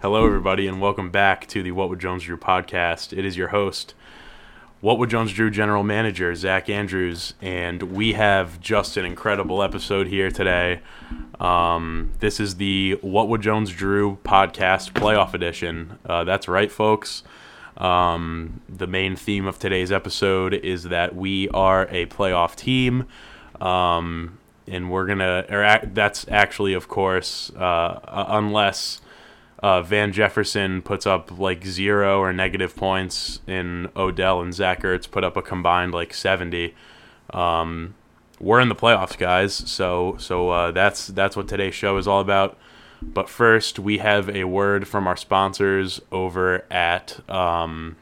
Hello, everybody, and welcome back to the What Would Jones Drew podcast. It is your host, What Would Jones Drew General Manager, Zach Andrews, and we have just an incredible episode here today. Um, this is the What Would Jones Drew podcast playoff edition. Uh, that's right, folks. Um, the main theme of today's episode is that we are a playoff team. Um, and we're gonna, or ac- that's actually, of course, uh, uh, unless uh, Van Jefferson puts up like zero or negative points, and Odell and Zach Ertz put up a combined like seventy. Um, we're in the playoffs, guys. So, so uh, that's that's what today's show is all about. But first, we have a word from our sponsors over at um,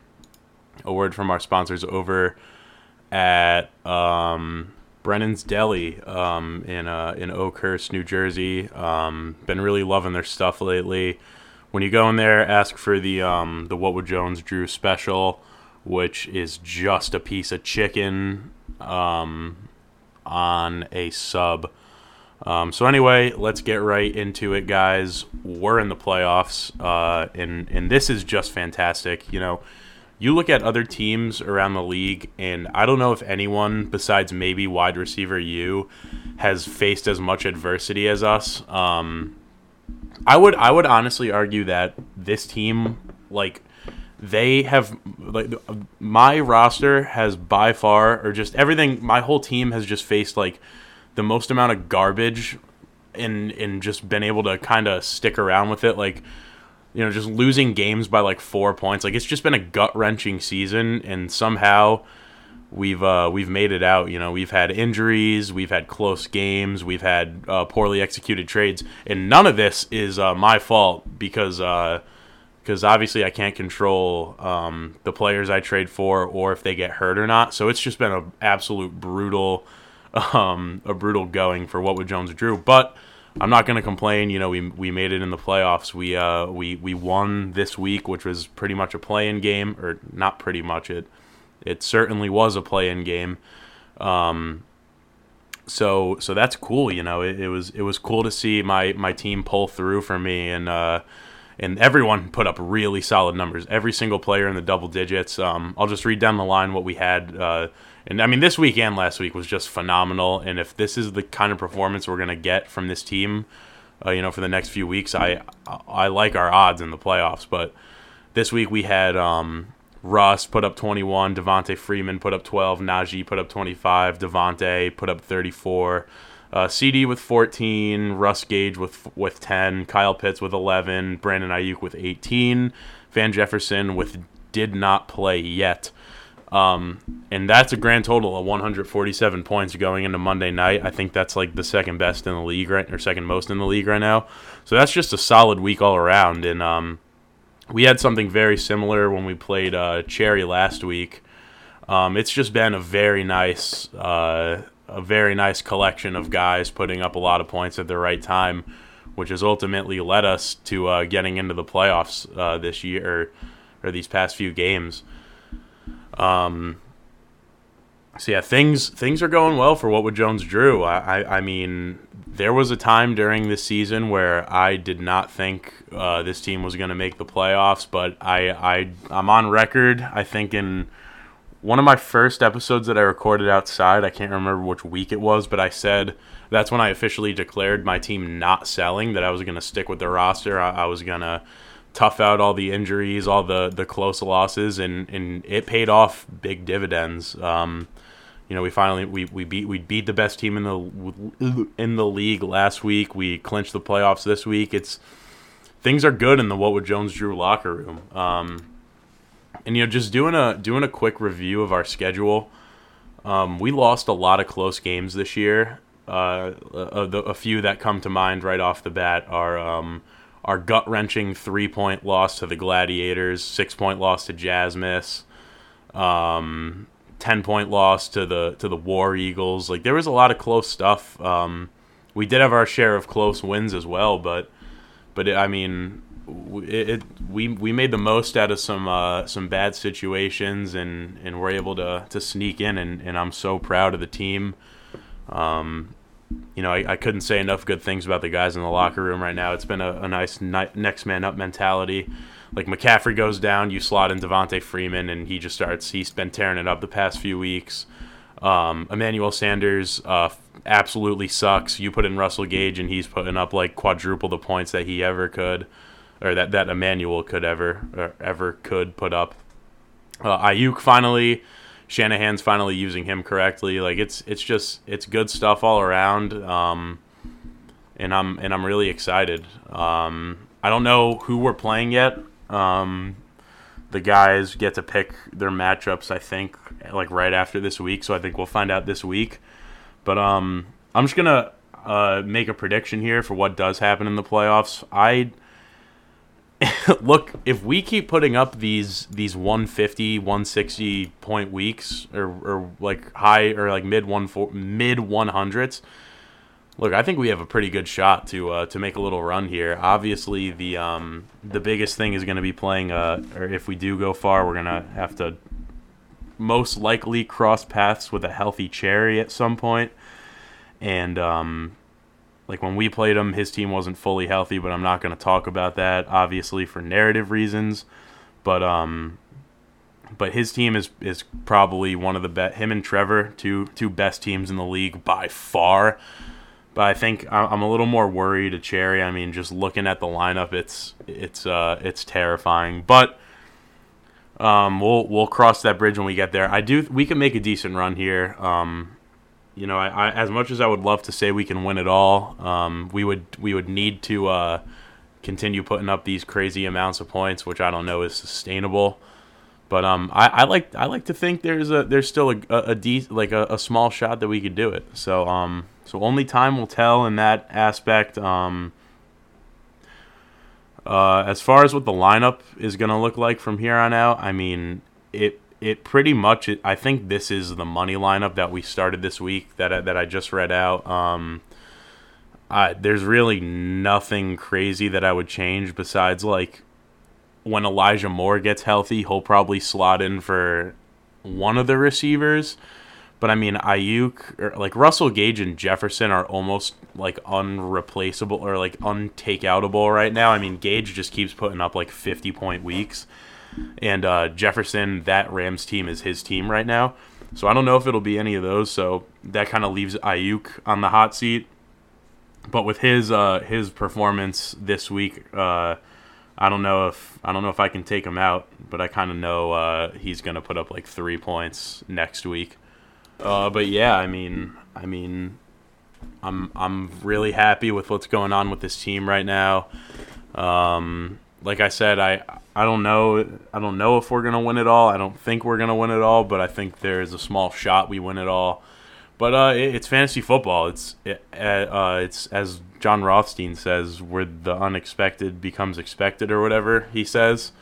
a word from our sponsors over at um, Brennan's Deli um, in uh, in Oakhurst, New Jersey. Um, been really loving their stuff lately. When you go in there, ask for the um, the What Would Jones Drew special, which is just a piece of chicken um, on a sub. Um, so anyway, let's get right into it, guys. We're in the playoffs, uh, and and this is just fantastic. You know, you look at other teams around the league, and I don't know if anyone besides maybe wide receiver you has faced as much adversity as us. Um, I would I would honestly argue that this team, like, they have like my roster has by far or just everything. My whole team has just faced like the most amount of garbage and and just been able to kind of stick around with it like you know just losing games by like 4 points like it's just been a gut-wrenching season and somehow we've uh, we've made it out you know we've had injuries we've had close games we've had uh, poorly executed trades and none of this is uh, my fault because because obviously I can't control um, the players I trade for or if they get hurt or not so it's just been an absolute brutal um, a brutal going for what would Jones Drew. But I'm not going to complain. You know, we, we made it in the playoffs. We uh, we we won this week, which was pretty much a play-in game, or not pretty much. It it certainly was a play-in game. Um, so so that's cool. You know, it, it was it was cool to see my my team pull through for me and. Uh, and everyone put up really solid numbers. Every single player in the double digits. Um, I'll just read down the line what we had. Uh, and I mean, this week and last week was just phenomenal. And if this is the kind of performance we're gonna get from this team, uh, you know, for the next few weeks, I I like our odds in the playoffs. But this week we had um, Russ put up 21, Devonta Freeman put up 12, Najee put up 25, Davante put up 34. Uh, CD with 14, Russ Gage with with 10, Kyle Pitts with 11, Brandon Aiyuk with 18, Van Jefferson with did not play yet. Um, and that's a grand total of 147 points going into Monday night. I think that's like the second best in the league right or second most in the league right now. So that's just a solid week all around. And um, we had something very similar when we played uh, Cherry last week. Um, it's just been a very nice, uh, a very nice collection of guys putting up a lot of points at the right time, which has ultimately led us to uh, getting into the playoffs uh, this year or, or these past few games. Um, so yeah, things things are going well for what would Jones Drew. I, I, I mean, there was a time during this season where I did not think uh, this team was going to make the playoffs, but I, I I'm on record. I think in one of my first episodes that I recorded outside, I can't remember which week it was, but I said that's when I officially declared my team not selling. That I was going to stick with the roster. I, I was going to tough out all the injuries, all the the close losses, and and it paid off big dividends. Um, you know, we finally we, we beat we beat the best team in the in the league last week. We clinched the playoffs this week. It's things are good in the what would Jones Drew locker room. Um, and you know, just doing a doing a quick review of our schedule. Um, we lost a lot of close games this year. Uh, a, a, few that come to mind right off the bat are um, our gut wrenching three point loss to the Gladiators, six point loss to Jasmus, um, ten point loss to the to the War Eagles. Like there was a lot of close stuff. Um, we did have our share of close wins as well, but but it, I mean, it, it, we we made the most out of some uh, some bad situations and and we're able to to sneak in and, and I'm so proud of the team. Um, you know, I, I couldn't say enough good things about the guys in the locker room right now. It's been a, a nice ni- next man up mentality. Like McCaffrey goes down, you slot in Devonta Freeman, and he just starts. He's been tearing it up the past few weeks. Um, Emmanuel Sanders uh, absolutely sucks. You put in Russell Gage, and he's putting up like quadruple the points that he ever could, or that that Emmanuel could ever or ever could put up. Uh, Aiyuk finally, Shanahan's finally using him correctly. Like it's it's just it's good stuff all around. Um, and I'm and I'm really excited. Um, I don't know who we're playing yet. Um, the guys get to pick their matchups. I think like right after this week, so I think we'll find out this week. But um, I'm just gonna uh, make a prediction here for what does happen in the playoffs. I look if we keep putting up these these 150 160 point weeks or, or like high or like mid one four, mid 100s look i think we have a pretty good shot to uh, to make a little run here. Obviously the um the biggest thing is going to be playing uh or if we do go far we're going to have to most likely cross paths with a healthy cherry at some point. And um like when we played him, his team wasn't fully healthy, but I'm not going to talk about that obviously for narrative reasons. But um, but his team is is probably one of the best. Him and Trevor, two two best teams in the league by far. But I think I'm a little more worried at Cherry. I mean, just looking at the lineup, it's it's uh it's terrifying. But um, we'll we'll cross that bridge when we get there. I do. We can make a decent run here. Um, you know, I, I, as much as I would love to say we can win it all, um, we would we would need to uh, continue putting up these crazy amounts of points, which I don't know is sustainable. But um, I, I like I like to think there's a there's still a a, a de- like a, a small shot that we could do it. So um, so only time will tell in that aspect. Um, uh, as far as what the lineup is gonna look like from here on out, I mean it it pretty much I think this is the money lineup that we started this week that I, that I just read out. Um, I, there's really nothing crazy that I would change besides like when Elijah Moore gets healthy, he'll probably slot in for one of the receivers. But I mean, Aiyuk, or like Russell Gage and Jefferson are almost like unreplaceable or like untakeoutable right now. I mean, Gage just keeps putting up like 50 point weeks and uh, Jefferson, that Rams team is his team right now. So I don't know if it'll be any of those. So that kind of leaves Aiyuk on the hot seat. But with his uh, his performance this week, uh, I don't know if I don't know if I can take him out. But I kind of know uh, he's gonna put up like three points next week. Uh, but yeah, I mean, I mean, I'm I'm really happy with what's going on with this team right now. Um, like I said, I I don't know I don't know if we're gonna win it all. I don't think we're gonna win it all, but I think there's a small shot we win it all. But uh, it, it's fantasy football. It's it, uh, it's as Jon Rothstein says, where the unexpected becomes expected, or whatever he says,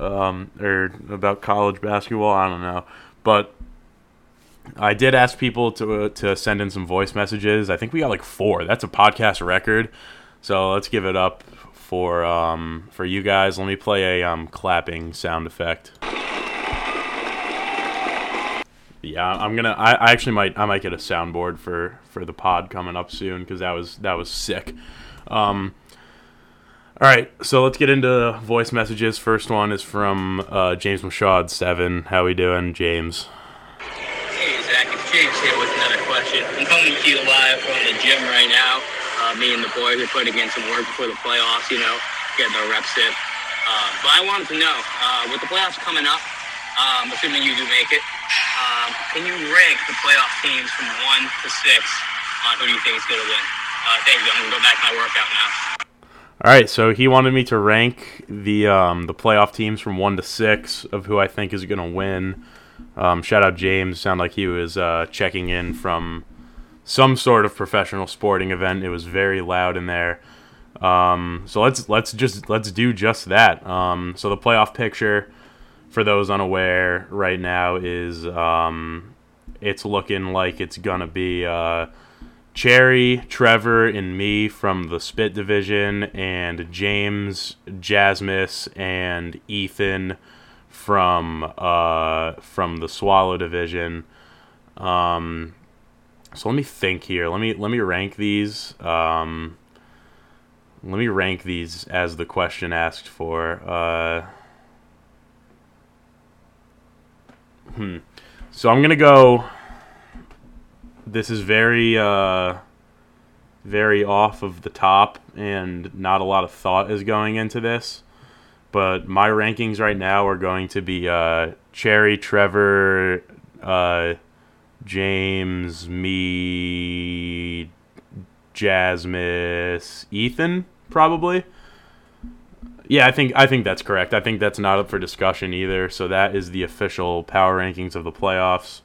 um, or about college basketball. I don't know, but I did ask people to uh, to send in some voice messages. I think we got like four. That's a podcast record. So let's give it up for um, for you guys. Let me play a um, clapping sound effect. Yeah, I'm gonna. I, I actually might. I might get a soundboard for for the pod coming up soon because that was that was sick. Um, all right, so let's get into voice messages. First one is from uh, James Mashad seven. How we doing, James? Hey Zach, it's James here with another question. I'm coming to you live from the gym right now uh, me and the boys are putting in some work before the playoffs, you know, getting our reps in. Uh, but I wanted to know, uh, with the playoffs coming up, um, assuming you do make it, um, can you rank the playoff teams from one to six on who do you think is going to win? Uh, thank you. I'm going to go back to my workout now. All right, so he wanted me to rank the um, the playoff teams from one to six of who I think is going to win. Um, shout out James. Sound like he was uh, checking in from some sort of professional sporting event. It was very loud in there. Um, so let's let's just let's do just that. Um, so the playoff picture, for those unaware, right now is um, it's looking like it's gonna be uh, Cherry, Trevor, and me from the Spit division, and James, Jasmus, and Ethan from uh, from the Swallow division. Um, So let me think here. Let me let me rank these. Um, let me rank these as the question asked for. Uh, hmm. So I'm gonna go. This is very uh, very off of the top, and not a lot of thought is going into this. But my rankings right now are going to be uh, Cherry, Trevor, uh, James, me, Jasmus, Ethan, probably. Yeah, I think I think that's correct. I think that's not up for discussion either. So that is the official power rankings of the playoffs.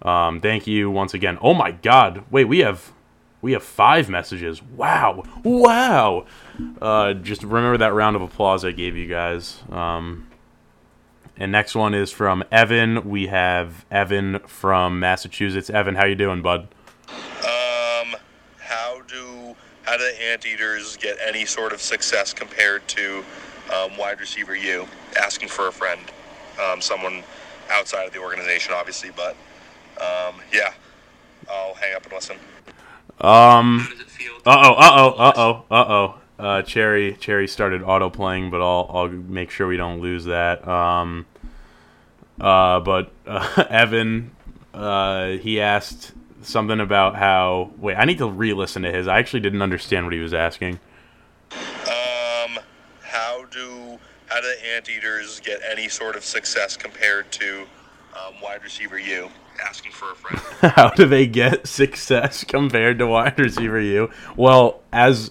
Um, thank you once again. Oh my God! Wait, we have we have five messages. Wow, wow! Uh, just remember that round of applause I gave you guys. Um, and next one is from Evan. We have Evan from Massachusetts. Evan, how you doing, bud? Um, how do how do the anteaters get any sort of success compared to um, wide receiver you asking for a friend, um, someone outside of the organization, obviously, but um, yeah, I'll hang up and listen. Um. How does it feel? Uh oh. Uh oh. Uh oh. Uh oh. Uh, Cherry Cherry started auto playing, but I'll I'll make sure we don't lose that. Um. Uh, but uh, Evan, uh, he asked something about how. Wait, I need to re-listen to his. I actually didn't understand what he was asking. Um, how do how do the anteaters get any sort of success compared to um, wide receiver you asking for a friend? How do they get success compared to wide receiver you? Well, as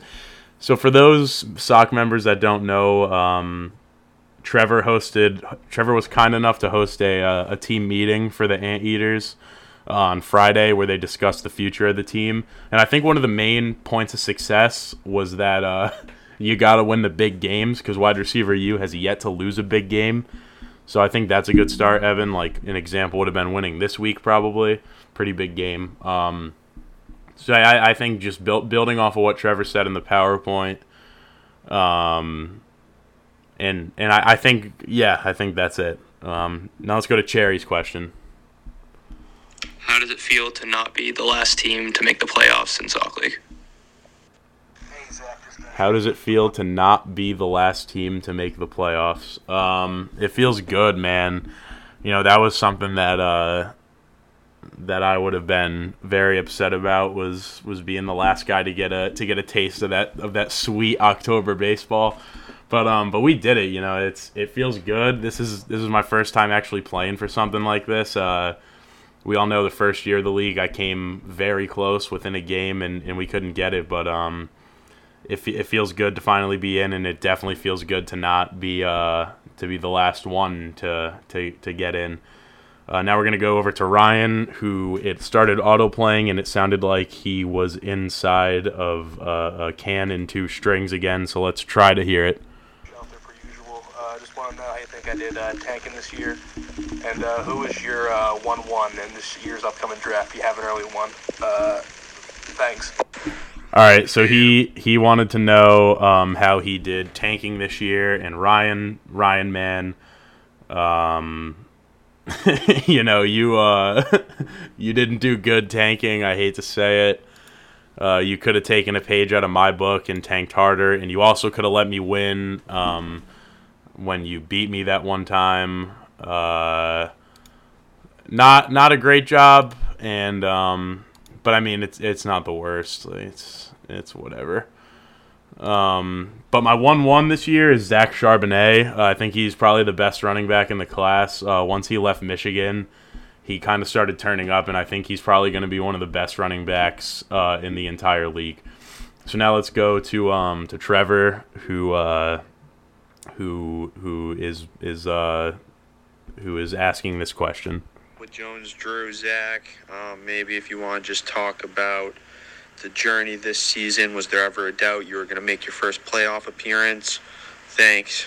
so for those sock members that don't know, um, Trevor hosted. Trevor was kind enough to host a uh, a team meeting for the Anteaters on Friday where they discussed the future of the team. And I think one of the main points of success was that uh, you got to win the big games because wide receiver you has yet to lose a big game. So I think that's a good start, Evan. Like an example would have been winning this week, probably pretty big game. Um, so I, I think just built, building off of what Trevor said in the PowerPoint, um, and and I, I think yeah, I think that's it. Um, now let's go to Cherry's question. How does it feel to not be the last team to make the playoffs in Sock League? How does it feel to not be the last team to make the playoffs? Um, it feels good, man. You know that was something that uh, that I would have been very upset about was was being the last guy to get a to get a taste of that of that sweet October baseball. But um, but we did it. You know, it's it feels good. This is this is my first time actually playing for something like this. Uh, we all know the first year of the league, I came very close within a game, and, and we couldn't get it. But um, it, it feels good to finally be in, and it definitely feels good to not be uh, to be the last one to to, to get in. Uh, now we're gonna go over to Ryan, who it started auto playing, and it sounded like he was inside of uh, a can and two strings again. So let's try to hear it. there per usual. Uh, just want to know how you think I did uh, tanking this year, and uh, who is your uh, one-one in this year's upcoming draft? If you have an early one, uh, thanks. All right, so he he wanted to know um, how he did tanking this year, and Ryan Ryan man, um, you know you uh, you didn't do good tanking. I hate to say it. Uh, you could have taken a page out of my book and tanked harder, and you also could have let me win um, when you beat me that one time. Uh, not not a great job, and um, but I mean it's it's not the worst. It's it's whatever. Um, but my one one this year is Zach Charbonnet. Uh, I think he's probably the best running back in the class. Uh, once he left Michigan, he kind of started turning up, and I think he's probably going to be one of the best running backs uh, in the entire league. So now let's go to um, to Trevor, who uh, who who is is uh, who is asking this question. with Jones, Drew, Zach. Um, maybe if you want to just talk about the journey this season, was there ever a doubt you were going to make your first playoff appearance? Thanks.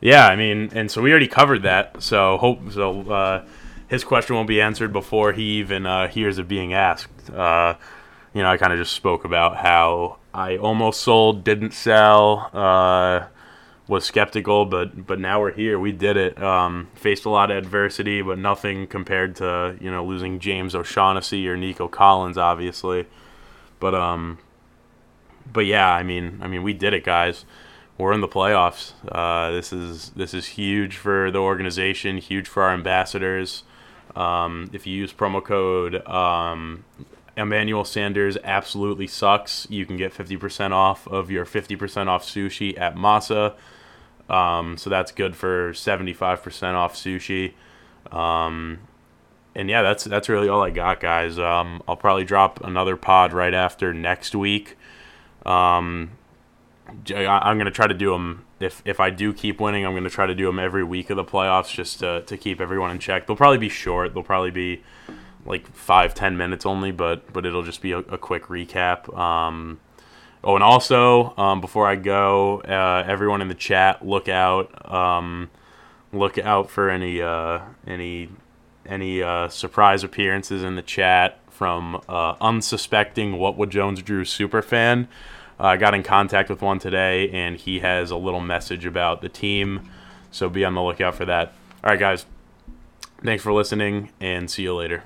Yeah, I mean, and so we already covered that. So hope so. Uh, his question won't be answered before he even uh, hears it being asked. Uh, you know, I kind of just spoke about how I almost sold, didn't sell, uh, was skeptical, but but now we're here. We did it. Um, faced a lot of adversity, but nothing compared to you know losing James O'Shaughnessy or Nico Collins, obviously. But um, but yeah, I mean, I mean, we did it, guys. We're in the playoffs. Uh, this is this is huge for the organization, huge for our ambassadors. Um, if you use promo code um, Emmanuel Sanders absolutely sucks. You can get 50% off of your 50% off sushi at Masa. Um, so that's good for 75% off sushi. Um, and yeah, that's that's really all I got, guys. Um, I'll probably drop another pod right after next week. Um, I- I'm gonna try to do them. If if I do keep winning, I'm gonna try to do them every week of the playoffs, just to to keep everyone in check. They'll probably be short. They'll probably be like five ten minutes only, but but it'll just be a, a quick recap. Um, oh, and also um, before I go, uh, everyone in the chat, look out, um, look out for any uh, any any uh, surprise appearances in the chat from uh, unsuspecting What Would Jones Drew super fan. Uh, I got in contact with one today, and he has a little message about the team, so be on the lookout for that. All right, guys. Thanks for listening, and see you later.